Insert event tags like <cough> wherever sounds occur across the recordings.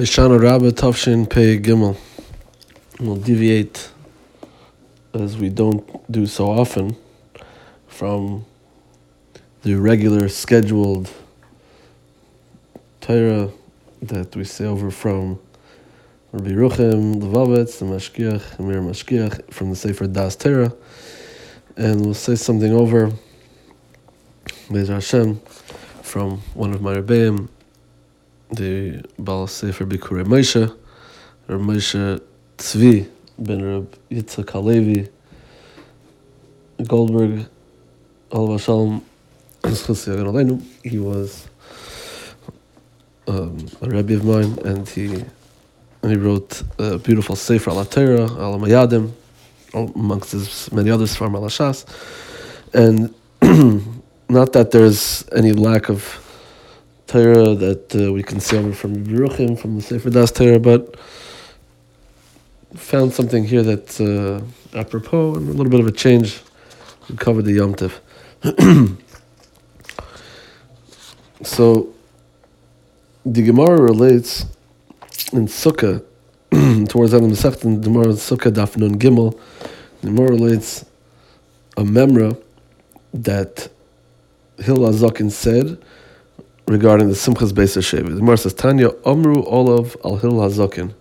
Lishana Rabba Tafshin Pei Gimel. We'll deviate, as we don't do so often, from the regular scheduled Torah that we say over from Rabbi Ruchem Levovitz, the Mashkiach, Amir Mashkiach, from the Sefer Das Torah, and we'll say something over Bezer Hashem from one of my Rebbeim, the Baal Sefer Bikurei Moshe, Reb Moshe Tzvi ben Reb Yitzhak Halevi Goldberg, Alav Shalom, he was um, a Rebbe of mine, and he he wrote a beautiful Sefer Al Torah, Al Mayadim, amongst his many others from Al and <clears throat> not that there's any lack of Torah that uh, we can see over from Yeruchim, from the Sefer Das Torah, but found something here that's uh, apropos and a little bit of a change. We covered the Yom <clears throat> so, the Gemara relates in Sukkah, <clears throat> towards the end of the Masech, in Gemara Sukkah Daf Nun Gimel, the Gemara relates a memra that Hillel Hazakin said regarding the Simchas Beis Hasheva. The Gemara says, Tanya Omru Olav al Hillel Hazakin.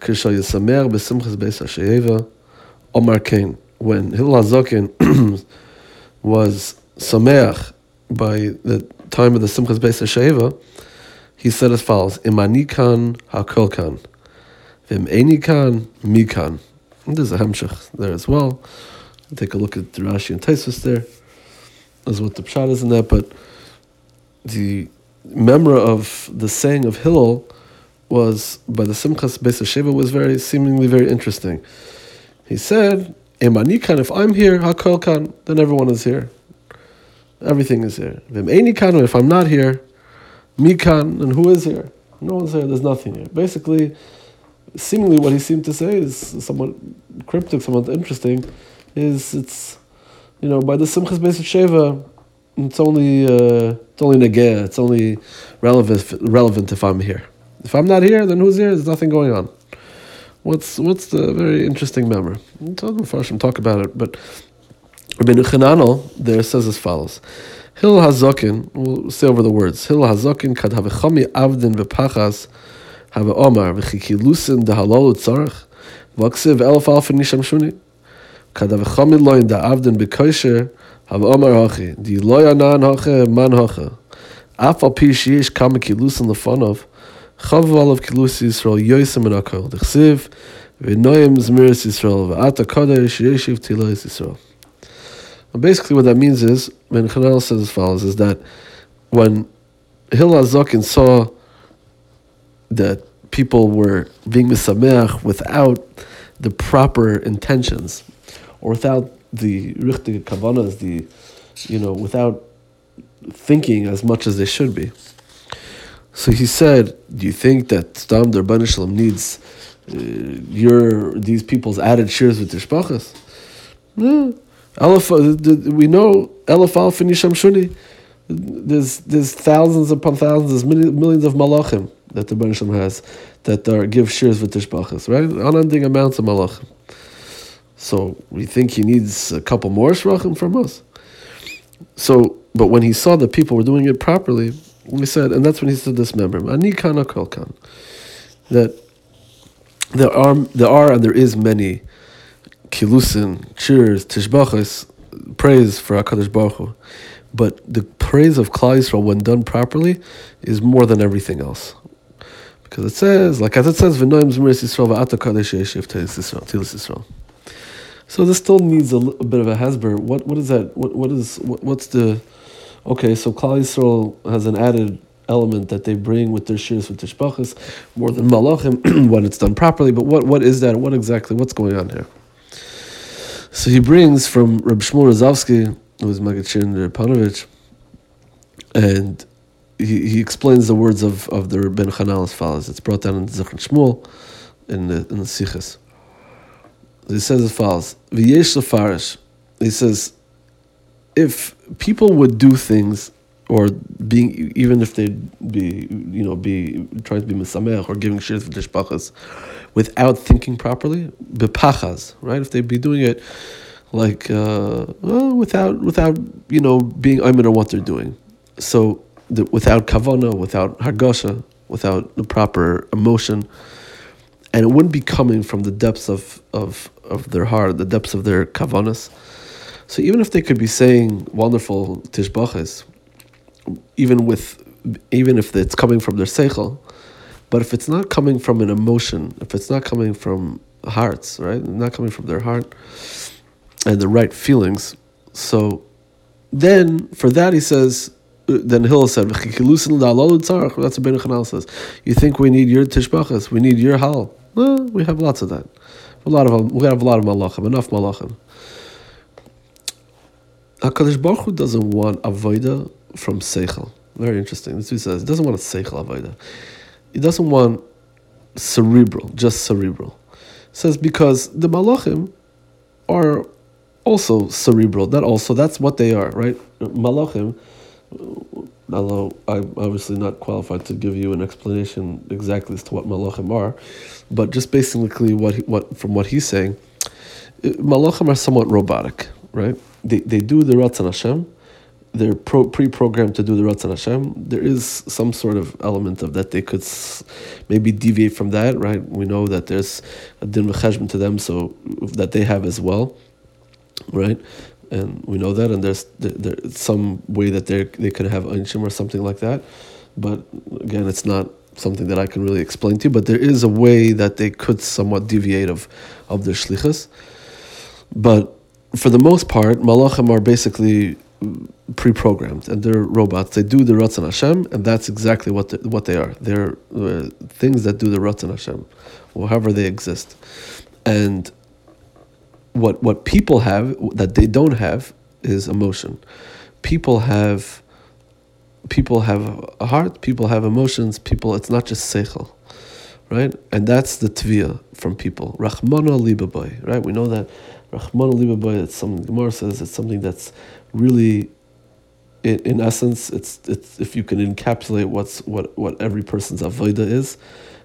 Kisha Yisamer beSimchas Beis Hasheva Omar Kain. When Hillel Hazakin <clears throat> was Sameach by the time of the Simchas Beis Hasheva, he said as follows: Imani kan hakol kan, v'im kan mikan. There's a hemshach there as well. Take a look at the Rashi and Taisus there, as what the pshat is in that. But the memra of the saying of Hillel was by the Simchas Beis Sheva was very seemingly very interesting. He said, "Emanikan, if I'm here, hakol kan, then everyone is here. Everything is here. V'im if I'm not here, mikan, and who is here? No one's here. There's nothing here. Basically, seemingly what he seemed to say is somewhat cryptic, somewhat interesting. Is it's you know by the Simchas Beis Sheva it's only uh, it's only negeh. It's only relevant relevant if I'm here. If I'm not here, then who's here? There's nothing going on. What's what's the very interesting memory? Farshim talk about it, but Rabbi Chananel there says as follows: Hil hazokin. We'll say over the words. Hil hazokin kad havechami avdin v'pachas have omar v'chikilusin dehalol tzarich v'aksiv elf alfa nisham shuni kad havechami loin da avdin b'kosher Man pi kama lefonov, kilus Yisrael en akol, dechsiv, zmiris Yisrael, Yisrael. And basically what that means is, Ben Chanel says as follows, is that when Hillel Zokin saw that people were being misameach without the proper intentions, or without the richtige kavanas, the you know, without thinking as much as they should be. So he said, "Do you think that Stam der Shalom needs uh, your these people's added shares with tishpachas?" No. we know Elif Alf and Yisham Shuni. There's there's thousands upon thousands, there's millions of malachim that the Shalom has that are give shares with their tishpachas, right? Unending amounts of malachim. So we think he needs a couple more shvachim from us. So, but when he saw that people were doing it properly, we said, and that's when he said this member, ani kana kolkan, that there are there are and there is many kilusin, cheers, tishbachas, praise for Hakadosh Baruch Hu, but the praise of Klal Yisrael when done properly is more than everything else. Because it says, like as it says, "V'noim zmeris Yisrael v'ata kadesh yeshiv tilis Yisrael." So this still needs a, a bit of a hasber. What what is that? What what is what, what's the? Okay, so Klal Yisrael has an added element that they bring with their shirs with tishbachas more than malachim <clears throat> when it's done properly. But what what is that? What exactly? What's going on here? So he brings from Reb Shmuel Rozovsky, who is Magachin Panovich, and he, he explains the words of, of the Ben Chanal as follows. It's brought down in Zichron Shmuel in the in the Sichas. He says as follows: V'yesh lefarish. He says, if people would do things or being even if they'd be you know be trying to be misamech or giving shit for tishpachas without thinking properly bepachas right if they'd be doing it like uh, well, without without you know being on what they're doing so the, without kavana without hargasha without the proper emotion and it wouldn't be coming from the depths of of of their heart the depths of their kavanas so even if they could be saying wonderful tishbaches, even with even if it's coming from their seichel, but if it's not coming from an emotion, if it's not coming from hearts, right, not coming from their heart and the right feelings, so then for that he says. Then Hill said, "That's what Ben says. You think we need your tishbachas? We need your hal? We have lots of that. A lot of we have a lot of malachim, enough malachim. Hakadosh Baruch Hu doesn't want avoda from Seichel. Very interesting. This he says. He doesn't want a Seichel Avodah. He doesn't want cerebral, just cerebral. He says because the Malachim are also cerebral. That also, that's what they are, right? Malachim, although I'm obviously not qualified to give you an explanation exactly as to what Malachim are, but just basically what, he, what from what he's saying, uh, Malachim are somewhat robotic, right? They, they do the Ratzon Hashem, they're pro, pre-programmed to do the Ratzon Hashem. There is some sort of element of that they could maybe deviate from that, right? We know that there's a din v'cheshbon to them, so that they have as well, right? And we know that, and there's there, there's some way that they they could have einshim or something like that, but again, it's not something that I can really explain to you. But there is a way that they could somewhat deviate of of their shlichus, but for the most part, malachim are basically pre-programmed and they're robots. They do the Ratzon Hashem, and that's exactly what the, what they are. They're uh, things that do the Ratzon Hashem, however they exist. And what what people have that they don't have is emotion. People have people have a heart. People have emotions. People, it's not just seichel, right? And that's the tvia from people. Rachmana libaboy, right? We know that Rachmana libaboy. It's something Gemara says. It's something that's really in, in essence, it's it's if you can encapsulate what's what what every person's avoda is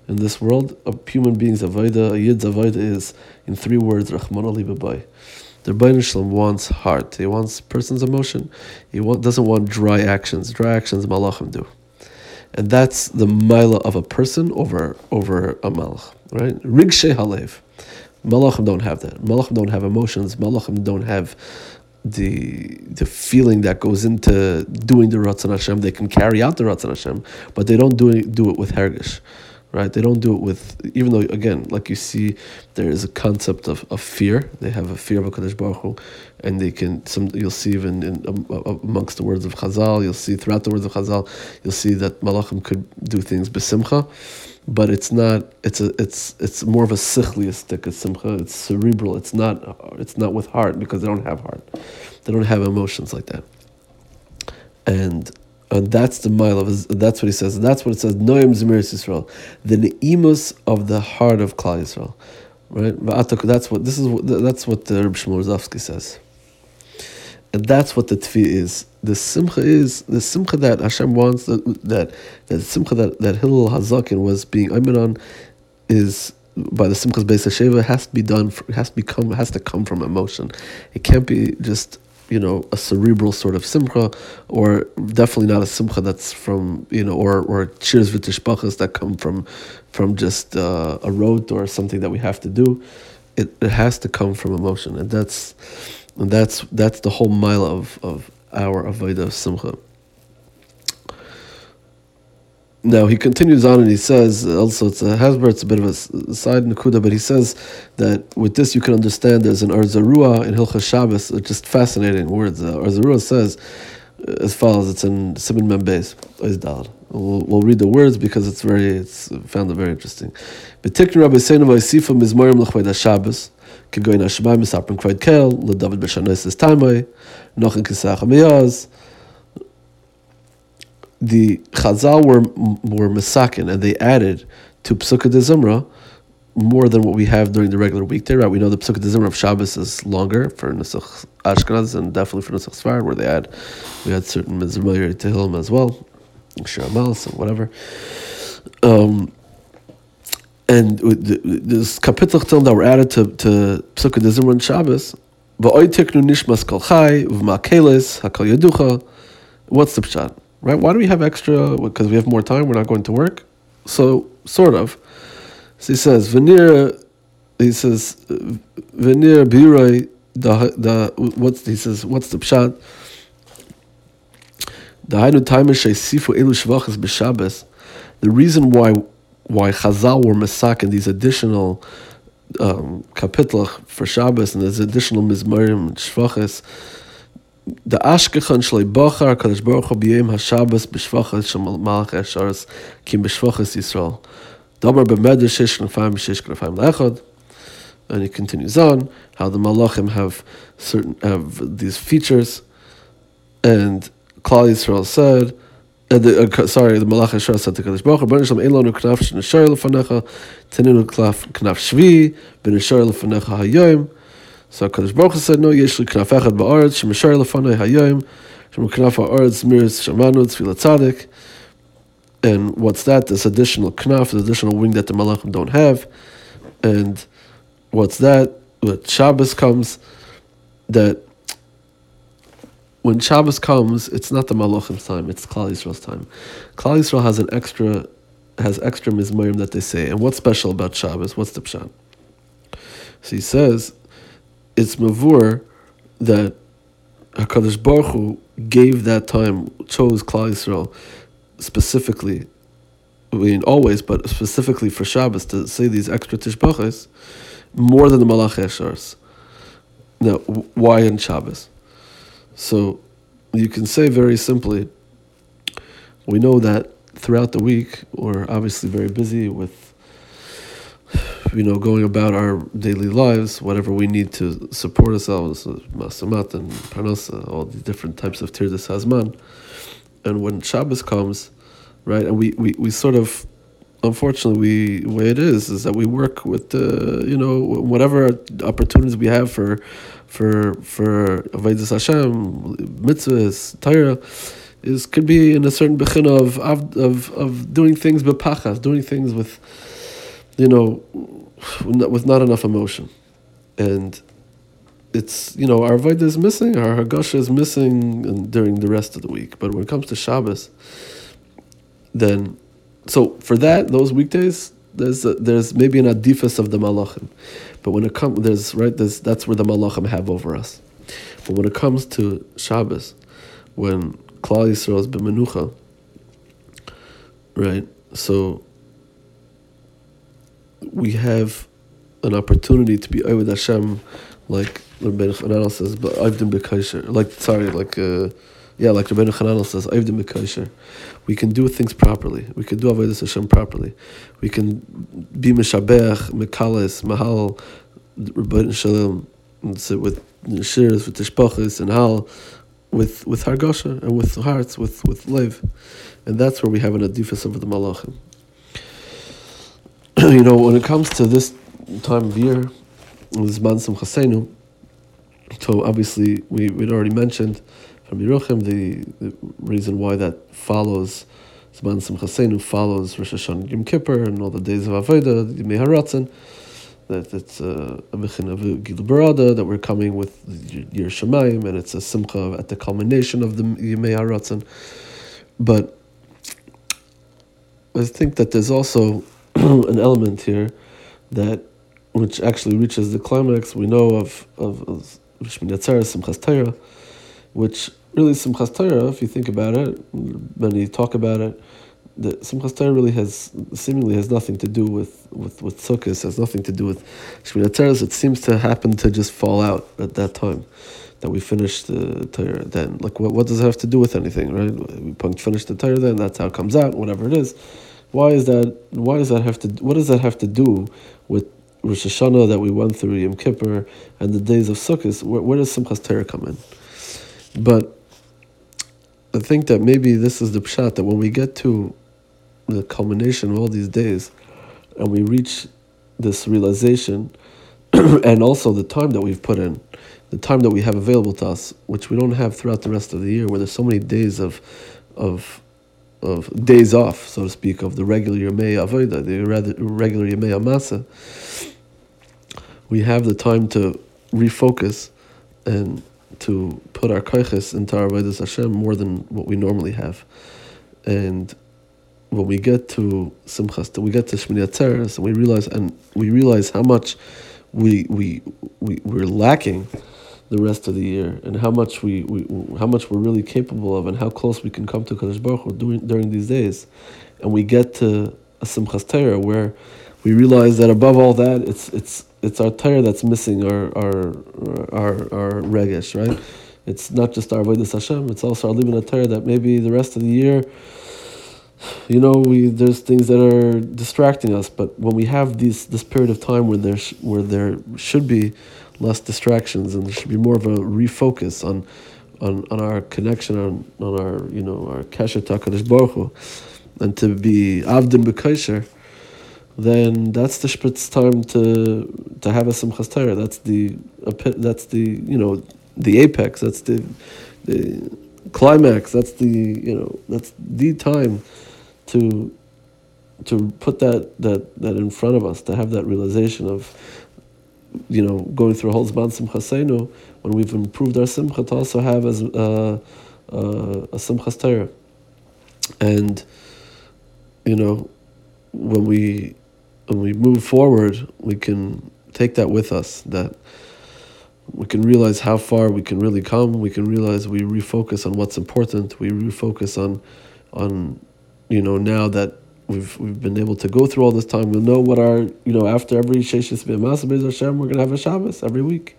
in this world, a human being's avoda, a yid's avoda is in three words, Rahman Ali Babai. The Rebbeinu Shalom wants heart. He wants person's emotion. He want, doesn't want dry actions. Dry actions malachim do, and that's the mila of a person over over a malach. Right? Rigshe halev. Malachim don't have that. Malachim don't have emotions. Malachim don't have the the feeling that goes into doing the Ratzon Hashem, they can carry out the Ratzon Hashem, but they don't do do it with hergish, right? They don't do it with, even though, again, like you see, there is a concept of, of fear. They have a fear of HaKadosh Baruch Hu, and they can, some you'll see even in, um, amongst the words of Chazal, you'll see throughout the words of Chazal, you'll see that Malachim could do things besimcha, but it's not. It's a. It's it's more of a sichliistic a simcha. It's cerebral. It's not. It's not with heart because they don't have heart. They don't have emotions like that. And and that's the mile of. That's what he says. That's what it says. Noam Zemiris Yisrael, the neimus of the heart of Klal Yisrael, right? That's what this is. That's what the Reb Shmuel says. And that's what the tfi is. The simcha is the simcha that Hashem wants that that that simcha that that Hillel Hazakin was being aimed on is by the simchas beis Hasheva has to be done. For, has to become has to come from emotion. It can't be just you know a cerebral sort of simcha, or definitely not a simcha that's from you know or or cheers v'tishpachas that come from from just uh, a rote or something that we have to do. It it has to come from emotion, and that's and that's that's the whole mile of, of our Avodah of Simcha. Now he continues on and he says also it's a Hasbro, it's a bit of a side Nakuda, but he says that with this you can understand there's an Ohr Zarua in Hilchas Shabbos, uh, just fascinating words. Uh, Ohr Zarua says uh, as follows, it's in Simon Membes, Oizdal. We'll, we'll read the words because it's very, it's found it very interesting. B'tikni Rabbi Seinu V'Yisifa Mizmorim L'Chved HaShabbos, kigoyin hashemayim Misaprim Kved Kel, L'David B'Shanos Es Tamay, Nochin Kisach amiyaz. The Chazal were, were misakin and they added to Pesukei de Zimra more than what we have during the regular weekday, right? We know the Pesukei Dezimra of Shabbos is longer for Nusach Ashkenaz and definitely for Nusach Sfar, where they had we had certain Mizrameir Tehillim as well, Shiramal, and whatever. Um, and this kapitel Tehillim that were added to, to Pesukei Dezimra and Shabbos. What's the pshat? Right? Why do we have extra? Because we have more time, we're not going to work? So, sort of. So he says, Veneer, he says, Veneer biroi, the, the, what's, he says, what's the pshat? The reason why why Chazal were masak in these additional um, for Shabbos and there's additional mizmarim shvachas. The ashkechan shlei bachar kadosh baruch hu b'yem haShabbos b'shvachas shel malach esharis kim b'shvachas Yisrael. Dabar b'medrash shish knafayim b'shish knafayim lechad. And he continues on how the malachim have certain have these features, and Klal Yisrael said. Uh, the, uh, sorry, the Malach Yisrael said to Kadosh Baruch Hu, "Bnei Elonu knaf shneshar lefanecha, teninu knaf knaf shvi, b'neshar lefanecha hayoyim." So Kadosh Baruch Hu said, "No, yesh li knaf echad ba'aretz, shemeshar lefanei hayoyim, shem knaf miris shamanu tzvila tzadik." And what's that? This additional knaf, this additional wing that the malachim don't have. And what's that? When Shabbos comes, that when Shabbos comes, it's not the Malachim's time; it's Klal Yisrael's time. Klal Yisrael has an extra, has extra mizmorim that they say. And what's special about Shabbos? What's the pshat? So he says, it's mavur that Hakadosh Baruch Hu gave that time, chose Klal Yisrael specifically, I mean always, but specifically for Shabbos to say these extra tishbachas more than the Malach Eshars. Now, why in Shabbos? So you can say very simply, we know that throughout the week we're obviously very busy with you know, going about our daily lives, whatever we need to support ourselves, uh, masamat and parnasa, uh, all the different types of tirdas hazman. And when Shabbos comes, right, and we, we, we sort of, unfortunately, we the way it is is that we work with the, you know, whatever opportunities we have for, for for avodas Hashem, mitzvahs, Torah, is could be in a certain bechin of of of doing things bepachas, doing things with, you know, with not enough emotion, and it's you know our avodah is missing, our hagasha is missing during the rest of the week. But when it comes to Shabbos, then so for that those weekdays there's a, there's maybe an adifas of the malachim, but when it comes there's right there's, that's where the malachim have over us. But when it comes to Shabbos, when Klal Yisrael is b'menucha, right? So we have an opportunity to be with Hashem, like Rabbeinu Chananel says, but Avdim b'kaisher. Like sorry, like uh, yeah, like Rabbeinu Chananel says, Avdim b'kaisher. We can do things properly. We can do avodas Hashem properly. We can be mishabech, mekalis, mahal, Rabbeinu Shalom, with shirs, with tishpachis and hal, with with hargasha and with hearts, with with lev, and that's where we have an adifas over the malachim. <clears throat> you know, when it comes to this time of year, this Zman Simchasenu, so obviously we, we'd already mentioned from Yeruchim the, the reason why that follows Zman Simchasenu follows Rosh Hashanah Yom Kippur and all the days of Avodah, Yimei Haratzin, that it's uh, a Mechin of Gil Barada, that we're coming with Yer Shemayim, and it's a Simcha at the culmination of the Yimei Haratzin. But I think that there's also <clears throat> an element here that which actually reaches the climax. We know of of, of Shmini Simchas Torah, which really Simchas Torah, if you think about it, you talk about it, the Simchas Torah really has seemingly has nothing to do with with with Sukkot, has nothing to do with Shmini Atzeres. It seems to happen to just fall out at that time that we finished the Torah. Then, like, what what does it have to do with anything, right? We finish the Torah, then that's how it comes out, whatever it is. Why is that? Why does that have to? What does that have to do with Rosh Hashanah that we went through Yom Kippur and the days of Sukkot? Where, where does Simchas Torah come in? But I think that maybe this is the pshat that when we get to the culmination of all these days, and we reach this realization, <clears throat> and also the time that we've put in, the time that we have available to us, which we don't have throughout the rest of the year, where there's so many days of, of, of days off, so to speak, of the regular Yomei Avodah, the regular Yomei Amasa. We have the time to refocus and to put our kaiches into our Avodah Hashem more than what we normally have, and when we get to Simchas, we get to Shmini Atzeres, and we realize, and we realize how much we we we we're lacking the rest of the year, and how much we, we how much we're really capable of, and how close we can come to Kadosh Baruch Hu during during these days, and we get to a Simchas Torah where we realize that above all that, it's it's it's our Torah that's missing our our our our regesh, right? It's not just our Avodah Hashem; it's also our Libna Torah that maybe the rest of the year you know, we there's things that are distracting us. But when we have these this period of time where there sh- where there should be less distractions and there should be more of a refocus on on, on our connection on, on our you know our kesher takadish baruch and to be avdim b'kaisher, then that's the spritz time to to have a simchas Torah. That's the that's the you know the apex. That's the the climax. That's the you know that's the time to to put that that that in front of us, to have that realization of you know going through a whole zman simchasenu when we've improved our simcha to also have as uh, uh, a simchas Torah. and you know when we when we move forward, we can take that with us. That we can realize how far we can really come. We can realize we refocus on what's important. We refocus on on you know, now that we've we've been able to go through all this time, we'll know what our you know after every Sheshis B'Masabez Hashem, we're gonna have a Shabbos every week,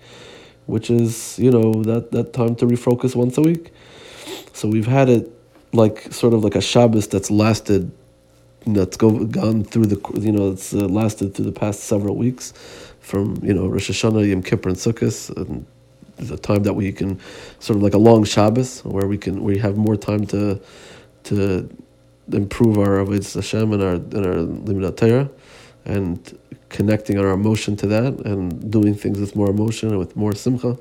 which is you know that that time to refocus once a week. So we've had it like sort of like a Shabbos that's lasted, that's go, gone through the you know it's uh, lasted through the past several weeks, from you know Rosh Hashanah, Yom Kippur, and Sukkot, and the time that we can sort of like a long Shabbos where we can we have more time to to improve our avodas Hashem and our and our limud Torah, and connecting our emotion to that, and doing things with more emotion and with more simcha.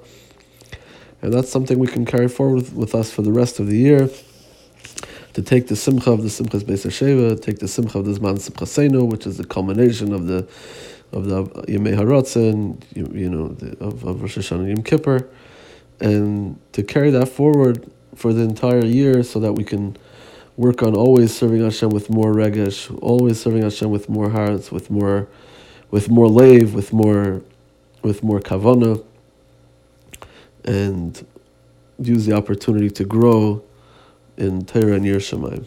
And that's something we can carry forward with, with us for the rest of the year. To take the simcha of the simchas Beis Sheva, take the simcha of the Zman Simchasenu, which is the culmination of the of the Yemei Haratzin, you, you know, the, of, of Rosh Hashanah and Yom Kippur, and to carry that forward for the entire year so that we can work on always serving Hashem with more regesh, always serving Hashem with more hearts, with more, with more lave, with more, with more kavana, and use the opportunity to grow in Torah and Yerushalayim.